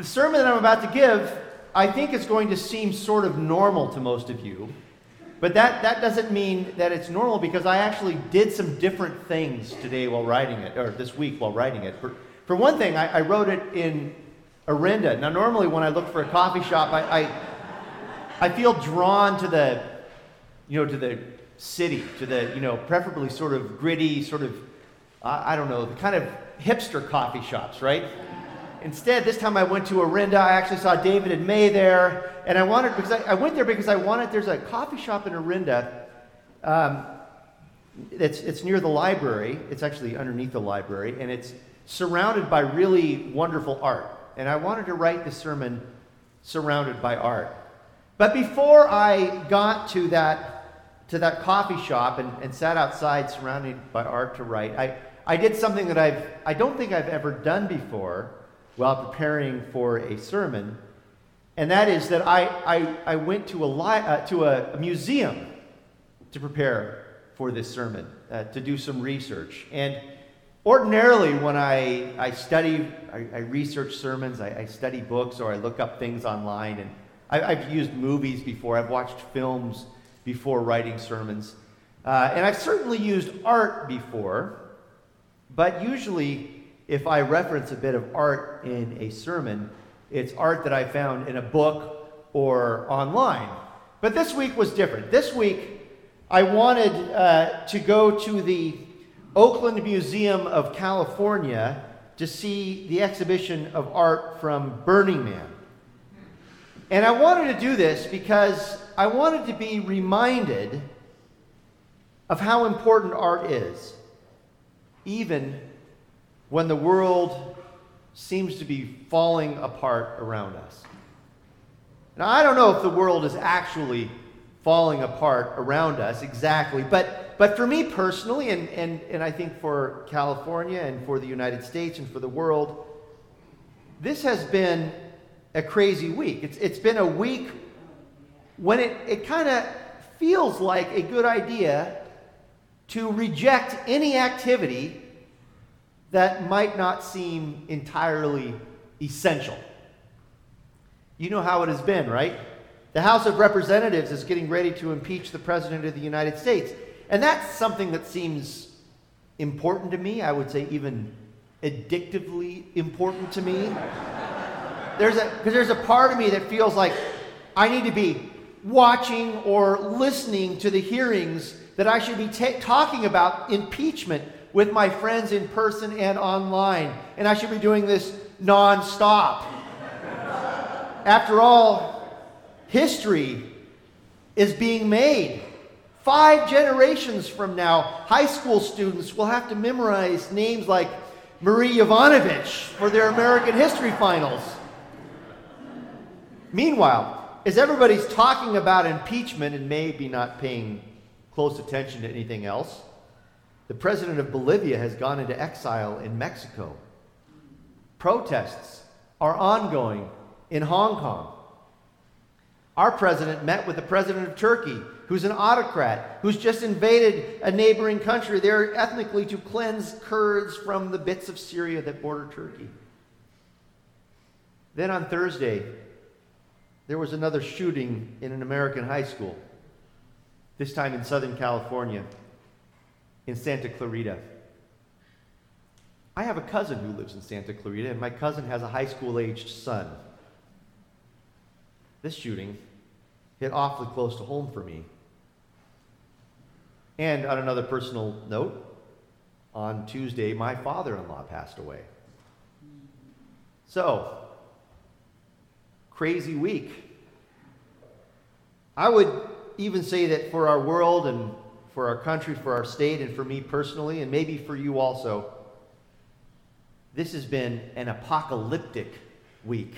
The sermon that I'm about to give, I think is going to seem sort of normal to most of you. But that, that doesn't mean that it's normal because I actually did some different things today while writing it, or this week while writing it. For, for one thing, I, I wrote it in Orinda. Now, normally when I look for a coffee shop, I, I, I feel drawn to the, you know, to the city, to the, you know, preferably sort of gritty, sort of, I don't know, the kind of hipster coffee shops, right? Instead, this time I went to Orinda. I actually saw David and May there. And I wanted, because I, I went there because I wanted, there's a coffee shop in Orinda. Um, it's, it's near the library. It's actually underneath the library. And it's surrounded by really wonderful art. And I wanted to write the sermon surrounded by art. But before I got to that, to that coffee shop and, and sat outside surrounded by art to write, I, I did something that I've, I don't think I've ever done before while preparing for a sermon, and that is that I, I, I went to, a, li- uh, to a, a, museum to prepare for this sermon, uh, to do some research. And ordinarily, when I, I study, I, I research sermons, I, I, study books, or I look up things online, and I, have used movies before, I've watched films before writing sermons. Uh, and I've certainly used art before, but usually if I reference a bit of art in a sermon, it's art that I found in a book or online. But this week was different. This week, I wanted uh, to go to the Oakland Museum of California to see the exhibition of art from Burning Man. And I wanted to do this because I wanted to be reminded of how important art is, even when the world seems to be falling apart around us. Now, I don't know if the world is actually falling apart around us exactly, but, but for me personally, and, and, and I think for California and for the United States and for the world, this has been a crazy week. It's, it's been a week when it, it kind of feels like a good idea to reject any activity that might not seem entirely essential. You know how it has been, right? The House of Representatives is getting ready to impeach the President of the United States. And that's something that seems important to me. I would say even addictively important to me. There's a because there's a part of me that feels like I need to be watching or listening to the hearings that I should be talking about impeachment with my friends in person and online. And I should be doing this nonstop. After all, history is being made. Five generations from now, high school students will have to memorize names like Marie Yovanovitch for their American history finals. Meanwhile, as everybody's talking about impeachment and maybe not paying close attention to anything else, the president of Bolivia has gone into exile in Mexico. Protests are ongoing in Hong Kong. Our president met with the president of Turkey, who's an autocrat, who's just invaded a neighboring country there ethnically to cleanse Kurds from the bits of Syria that border Turkey. Then on Thursday, there was another shooting in an American high school, this time in Southern California in Santa Clarita. I have a cousin who lives in Santa Clarita, and my cousin has a high school aged son. This shooting hit awfully close to home for me. And on another personal note, on Tuesday, my father in law passed away. So, crazy week. I would even say that for our world and for our country, for our state, and for me personally, and maybe for you also, this has been an apocalyptic week.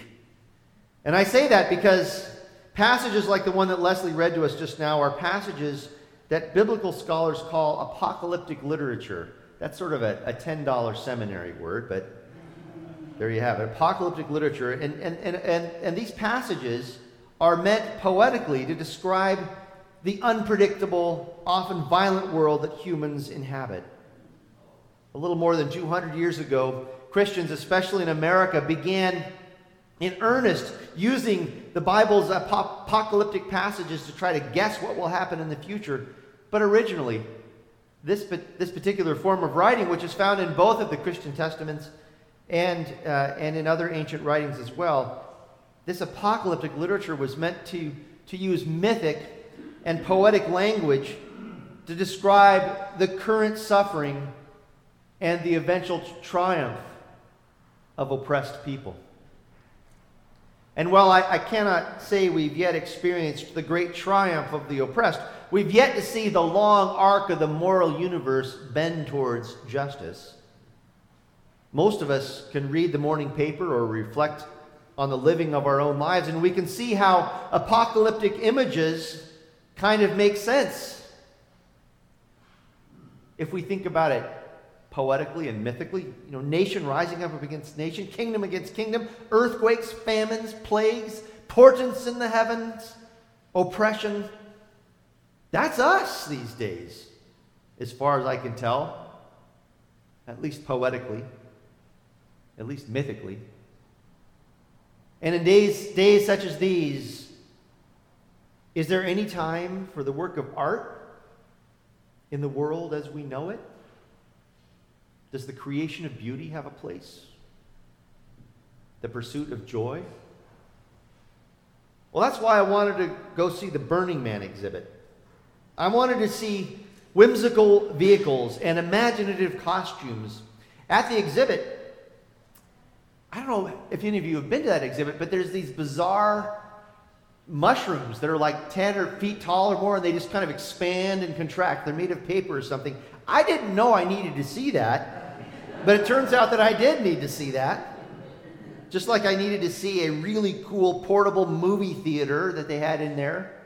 And I say that because passages like the one that Leslie read to us just now are passages that biblical scholars call apocalyptic literature. That's sort of a, a $10 seminary word, but there you have it. Apocalyptic literature. And, and, and, and, and these passages are meant poetically to describe the unpredictable, often violent world that humans inhabit. A little more than 200 years ago, Christians, especially in America, began in earnest, using the Bible's apocalyptic passages to try to guess what will happen in the future. But originally, this, this particular form of writing, which is found in both of the Christian Testaments and, uh, and in other ancient writings as well, this apocalyptic literature was meant to, to use mythic and poetic language to describe the current suffering and the eventual triumph of oppressed people. And while I, I, cannot say we've yet experienced the great triumph of the oppressed, we've yet to see the long arc of the moral universe bend towards justice. Most of us can read the morning paper or reflect on the living of our own lives, and we can see how apocalyptic images kind of makes sense if we think about it poetically and mythically, you know, nation rising up against nation, kingdom against kingdom, earthquakes, famines, plagues, portents in the heavens, oppression. That's us these days, as far as I can tell, at least poetically, at least mythically. And in days, days such as these, is there any time for the work of art in the world as we know it? Does the creation of beauty have a place? The pursuit of joy? Well, that's why I wanted to go see the Burning Man exhibit. I wanted to see whimsical vehicles and imaginative costumes at the exhibit. I don't know if any of you have been to that exhibit, but there's these bizarre mushrooms that are like 10 or feet tall or more, and they just kind of expand and contract. They're made of paper or something. I didn't know I needed to see that, but it turns out that I did need to see that. Just like I needed to see a really cool portable movie theater that they had in there.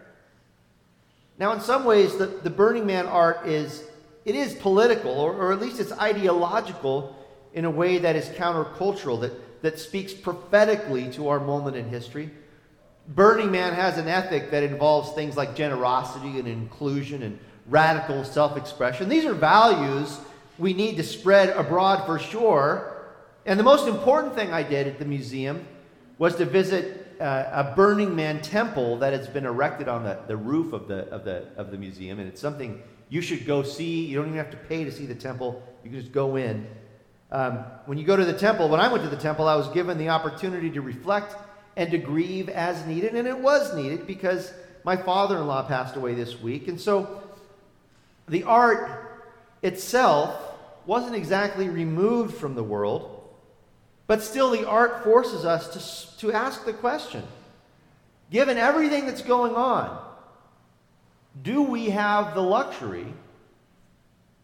Now, in some ways, the, the Burning Man art is it is political, or, or at least it's ideological in a way that is countercultural, that, that speaks prophetically to our moment in history. Burning Man has an ethic that involves things like generosity and inclusion and radical self expression. These are values we need to spread abroad for sure. And the most important thing I did at the museum was to visit uh, a Burning Man temple that has been erected on the, the roof of the, of, the, of the museum. And it's something you should go see. You don't even have to pay to see the temple, you can just go in. Um, when you go to the temple, when I went to the temple, I was given the opportunity to reflect and to grieve as needed. And it was needed because my father in law passed away this week. And so the art itself wasn't exactly removed from the world, but still the art forces us to, to ask the question given everything that's going on, do we have the luxury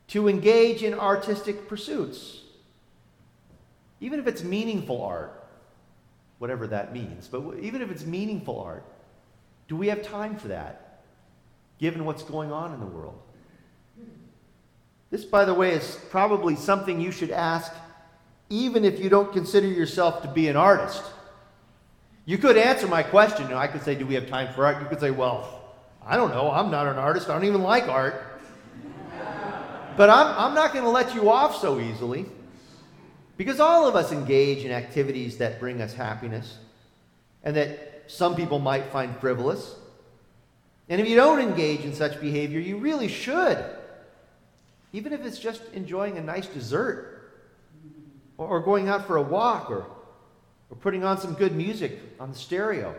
to engage in artistic pursuits? Even if it's meaningful art whatever that means. But even if it's meaningful art, do we have time for that, given what's going on in the world? This, by the way, is probably something you should ask even if you don't consider yourself to be an artist. You could answer my question. I could say, Do we have time for art? You could say, Well, I don't know. I'm not an artist. I don't even like art. But I'm, I'm not going to let you off so easily. Because all of us engage in activities that bring us happiness and that some people might find frivolous. And if you don't engage in such behavior, you really should. Even if it's just enjoying a nice dessert or, going out for a walk or, or putting on some good music on the stereo.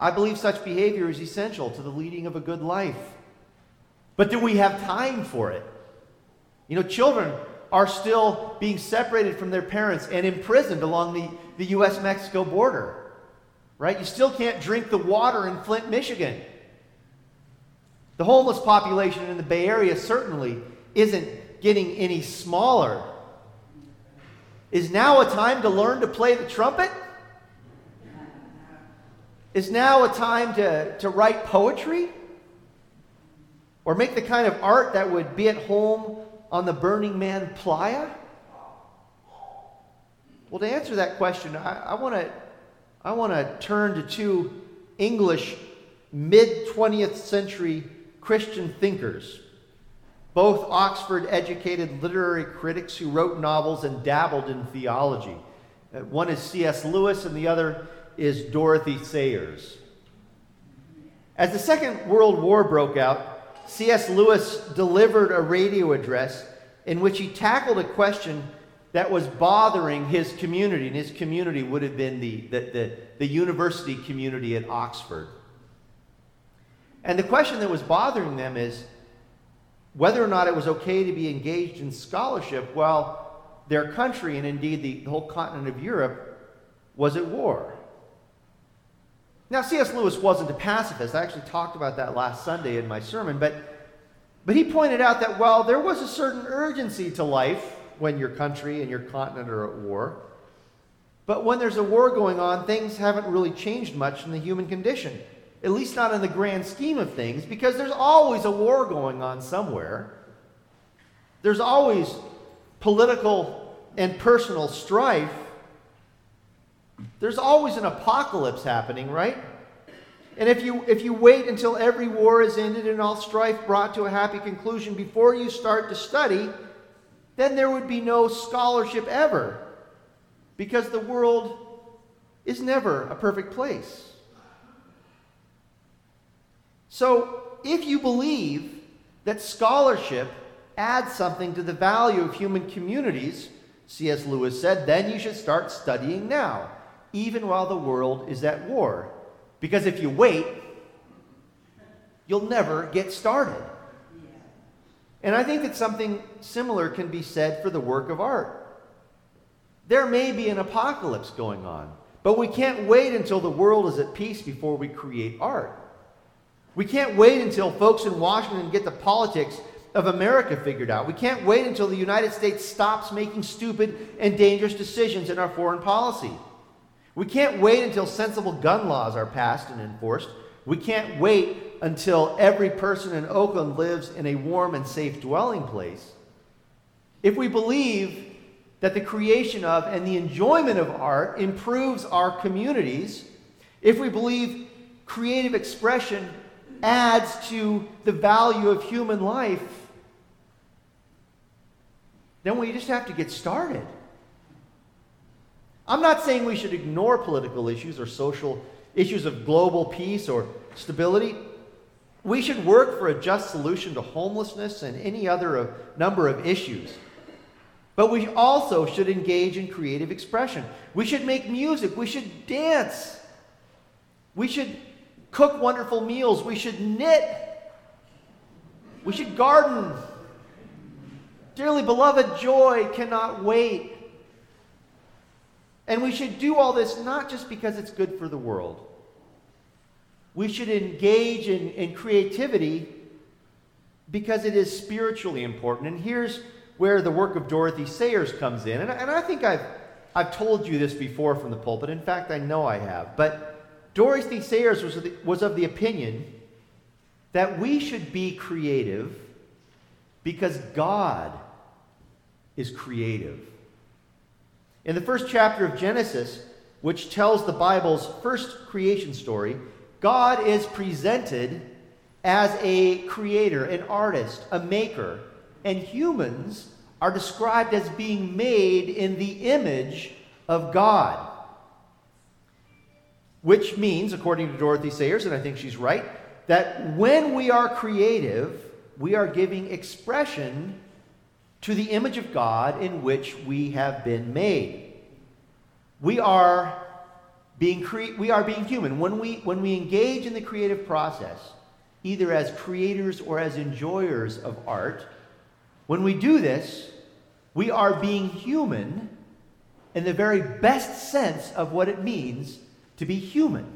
I believe such behavior is essential to the leading of a good life. But do we have time for it? You know, children are still being separated from their parents and imprisoned along the, the US Mexico border. Right? You still can't drink the water in Flint, Michigan. The homeless population in the Bay Area certainly isn't getting any smaller. Is now a time to learn to play the trumpet? Is now a time to, to write poetry? Or make the kind of art that would be at home on the Burning Man playa? Well, to answer that question, I want to I want to turn to two English mid 20th century Christian thinkers, both Oxford educated literary critics who wrote novels and dabbled in theology. Uh, one is C.S. Lewis, and the other is Dorothy Sayers. As the Second World War broke out, C.S. Lewis delivered a radio address in which he tackled a question that was bothering his community, and his community would have been the, the, the, the university community at Oxford. And the question that was bothering them is whether or not it was okay to be engaged in scholarship while their country, and indeed the, the whole continent of Europe, was at war. Now, C.S. Lewis wasn't a pacifist. I actually talked about that last Sunday in my sermon, but, but he pointed out that while there was a certain urgency to life when your country and your continent are at war, but when there's a war going on, things haven't really changed much in the human condition, at least not in the grand scheme of things, because there's always a war going on somewhere. There's always political and personal strife there's always an apocalypse happening, right? And if you, if you wait until every war is ended and all strife brought to a happy conclusion before you start to study, then there would be no scholarship ever. Because the world is never a perfect place. So, if you believe that scholarship adds something to the value of human communities, C.S. Lewis said, then you should start studying now even while the world is at war. Because if you wait, you'll never get started. And I think that something similar can be said for the work of art. There may be an apocalypse going on, but we can't wait until the world is at peace before we create art. We can't wait until folks in Washington get the politics of America figured out. We can't wait until the United States stops making stupid and dangerous decisions in our foreign policy. We can't wait until sensible gun laws are passed and enforced. We can't wait until every person in Oakland lives in a warm and safe dwelling place. If we believe that the creation of and the enjoyment of art improves our communities, if we believe creative expression adds to the value of human life, then we just have to get started. I'm not saying we should ignore political issues or social issues of global peace or stability. We should work for a just solution to homelessness and any other number of issues. But we also should engage in creative expression. We should make music. We should dance. We should cook wonderful meals. We should knit. We should garden. Dearly beloved, joy cannot wait. And we should do all this not just because it's good for the world. We should engage in, in creativity because it is spiritually important. And here's where the work of Dorothy Sayers comes in. And, and I think I've, I've told you this before from the pulpit. In fact, I know I have. But Dorothy Sayers was of the, was of the opinion that we should be creative because God is creative. In the first chapter of Genesis, which tells the Bible's first creation story, God is presented as a creator, an artist, a maker, and humans are described as being made in the image of God. Which means, according to Dorothy Sayers, and I think she's right, that when we are creative, we are giving expression to the image of God in which we have been made. We are being, cre- we are being human. When we, when we engage in the creative process, either as creators or as enjoyers of art, when we do this, we are being human in the very best sense of what it means to be human.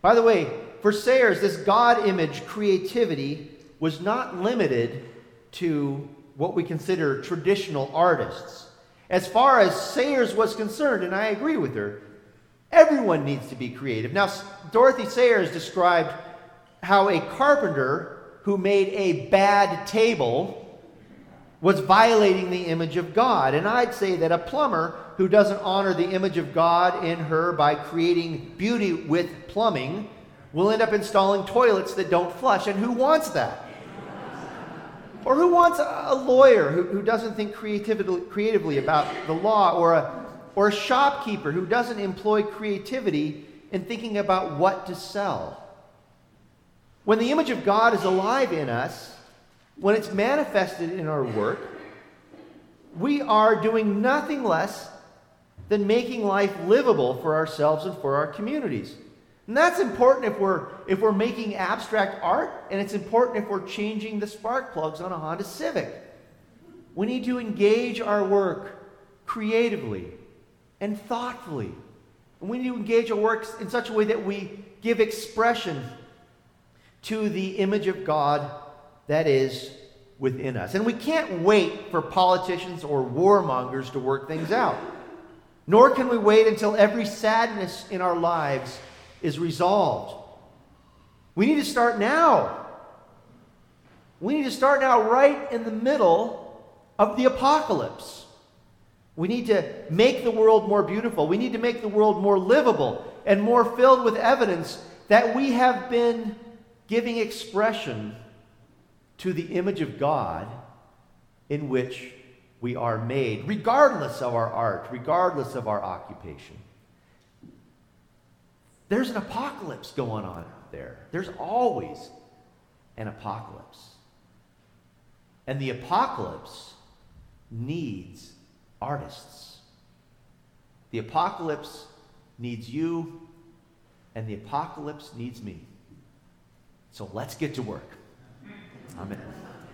By the way, for Sayers, this God image creativity was not limited to what we consider traditional artists. As far as Sayers was concerned, and I agree with her, everyone needs to be creative. Now, Dorothy Sayers described how a carpenter who made a bad table was violating the image of God. And I'd say that a plumber who doesn't honor the image of God in her by creating beauty with plumbing will end up installing toilets that don't flush. And who wants that? Or who wants a lawyer who, who doesn't think creatively, creatively about the law, or a, or a shopkeeper who doesn't employ creativity in thinking about what to sell. When the image of God is alive in us, when it's manifested in our work, we are doing nothing less than making life livable for ourselves and for our communities. And that's important if we're if we're making abstract art, and it's important if we're changing the spark plugs on a Honda Civic. We need to engage our work creatively and thoughtfully. And we need to engage our work in such a way that we give expression to the image of God that is within us. And we can't wait for politicians or warmongers to work things out. Nor can we wait until every sadness in our lives is resolved. We need to start now. We need to start now, right in the middle of the apocalypse. We need to make the world more beautiful. We need to make the world more livable and more filled with evidence that we have been giving expression to the image of God in which we are made, regardless of our art, regardless of our occupation. There's an apocalypse going on out there. There's always an apocalypse. And the apocalypse needs artists. The apocalypse needs you, and the apocalypse needs me. So let's get to work. Amen.